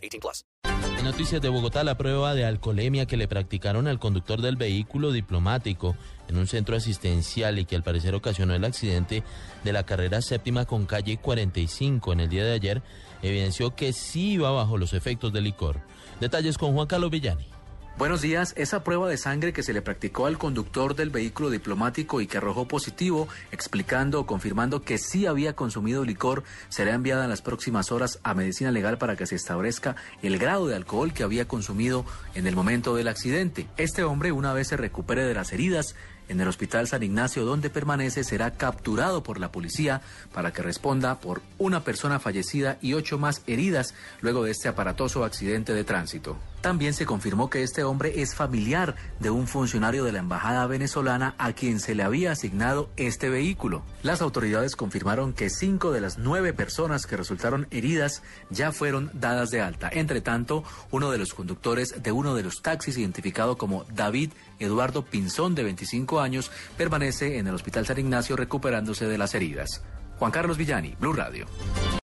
18 plus. En noticias de Bogotá, la prueba de alcoholemia que le practicaron al conductor del vehículo diplomático en un centro asistencial y que al parecer ocasionó el accidente de la carrera séptima con calle 45 en el día de ayer, evidenció que sí iba bajo los efectos del licor. Detalles con Juan Carlos Villani. Buenos días. Esa prueba de sangre que se le practicó al conductor del vehículo diplomático y que arrojó positivo, explicando o confirmando que sí había consumido licor, será enviada en las próximas horas a medicina legal para que se establezca el grado de alcohol que había consumido en el momento del accidente. Este hombre, una vez se recupere de las heridas, en el Hospital San Ignacio, donde permanece, será capturado por la policía para que responda por una persona fallecida y ocho más heridas luego de este aparatoso accidente de tránsito. También se confirmó que este hombre es familiar de un funcionario de la Embajada venezolana a quien se le había asignado este vehículo. Las autoridades confirmaron que cinco de las nueve personas que resultaron heridas ya fueron dadas de alta. Entre tanto, uno de los conductores de uno de los taxis identificado como David Eduardo Pinzón, de 25 años, permanece en el Hospital San Ignacio recuperándose de las heridas. Juan Carlos Villani, Blue Radio.